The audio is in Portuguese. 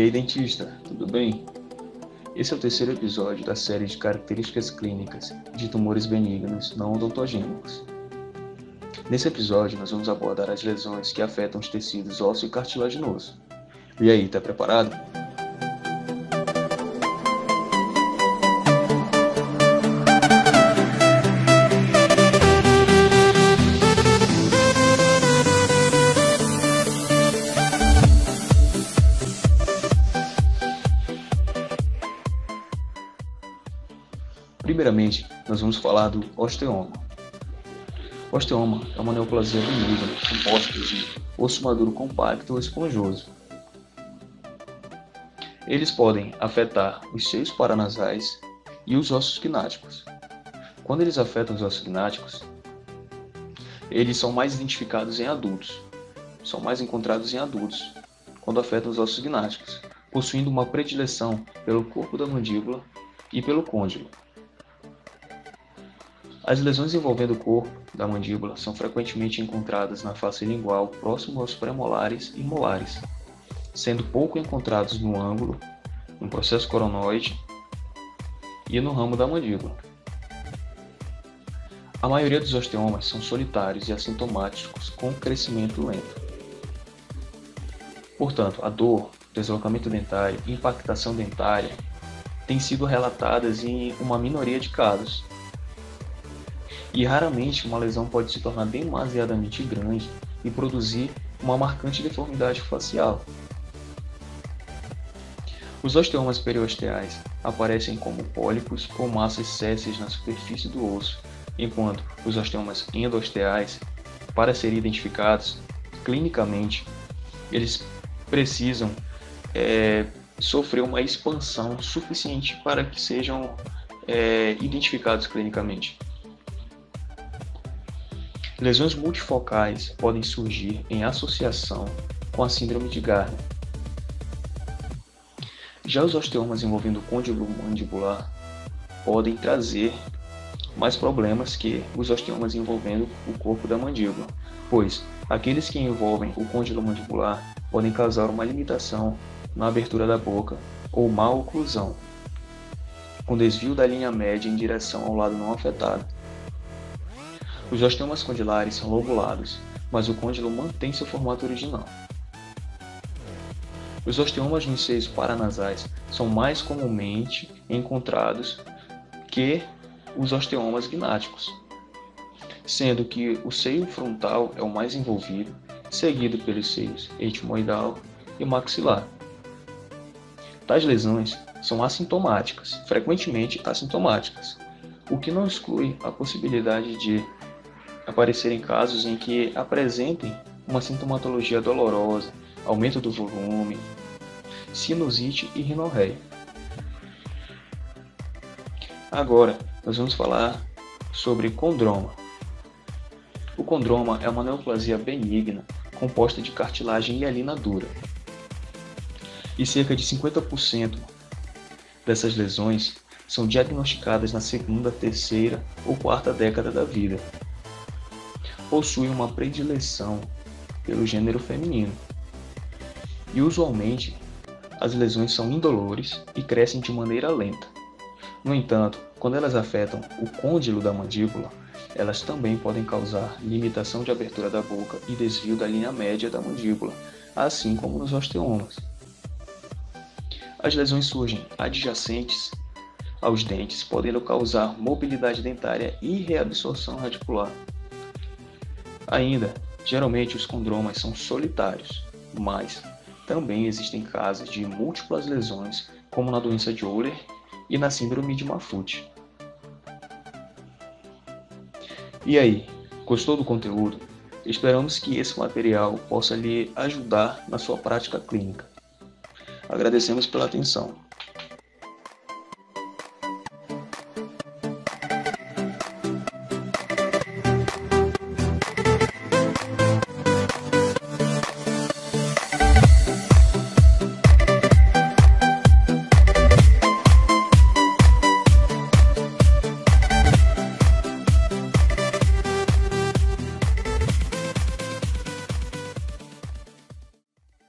E aí, dentista, tudo bem? Esse é o terceiro episódio da série de características clínicas de tumores benignos não odontogênicos. Nesse episódio, nós vamos abordar as lesões que afetam os tecidos ósseo e cartilaginoso. E aí, tá preparado? Primeiramente, nós vamos falar do osteoma. O osteoma é uma neoplasia benigna composta de osso maduro compacto ou esponjoso. Eles podem afetar os seios paranasais e os ossos gnáticos. Quando eles afetam os ossos gnáticos, eles são mais identificados em adultos, são mais encontrados em adultos, quando afetam os ossos gnáticos, possuindo uma predileção pelo corpo da mandíbula e pelo côndilo. As lesões envolvendo o corpo da mandíbula são frequentemente encontradas na face lingual próximo aos premolares e molares, sendo pouco encontrados no ângulo, no processo coronoide e no ramo da mandíbula. A maioria dos osteomas são solitários e assintomáticos com crescimento lento. Portanto, a dor, deslocamento dentário e impactação dentária têm sido relatadas em uma minoria de casos, e raramente uma lesão pode se tornar demasiadamente grande e produzir uma marcante deformidade facial. Os osteomas periosteais aparecem como pólipos ou massas sésseis na superfície do osso, enquanto os osteomas endosteais, para serem identificados clinicamente, eles precisam é, sofrer uma expansão suficiente para que sejam é, identificados clinicamente. Lesões multifocais podem surgir em associação com a síndrome de Gardner. Já os osteomas envolvendo o côndilo mandibular podem trazer mais problemas que os osteomas envolvendo o corpo da mandíbula, pois aqueles que envolvem o côndilo mandibular podem causar uma limitação na abertura da boca ou má oclusão, com desvio da linha média em direção ao lado não afetado os osteomas condilares são lobulados, mas o côndilo mantém seu formato original. Os osteomas nos seios paranasais são mais comumente encontrados que os osteomas gnáticos, sendo que o seio frontal é o mais envolvido, seguido pelos seios etimoidal e maxilar. Tais lesões são assintomáticas, frequentemente assintomáticas, o que não exclui a possibilidade de aparecerem casos em que apresentem uma sintomatologia dolorosa, aumento do volume, sinusite e rinorreia. Agora, nós vamos falar sobre condroma. O condroma é uma neoplasia benigna composta de cartilagem hialina dura. E cerca de 50% dessas lesões são diagnosticadas na segunda, terceira ou quarta década da vida possui uma predileção pelo gênero feminino. E usualmente, as lesões são indolores e crescem de maneira lenta. No entanto, quando elas afetam o côndilo da mandíbula, elas também podem causar limitação de abertura da boca e desvio da linha média da mandíbula, assim como nos osteomas. As lesões surgem adjacentes aos dentes, podendo causar mobilidade dentária e reabsorção radicular. Ainda, geralmente os condromas são solitários, mas também existem casos de múltiplas lesões, como na doença de Euler e na síndrome de Maffucci. E aí, gostou do conteúdo? Esperamos que esse material possa lhe ajudar na sua prática clínica. Agradecemos pela atenção.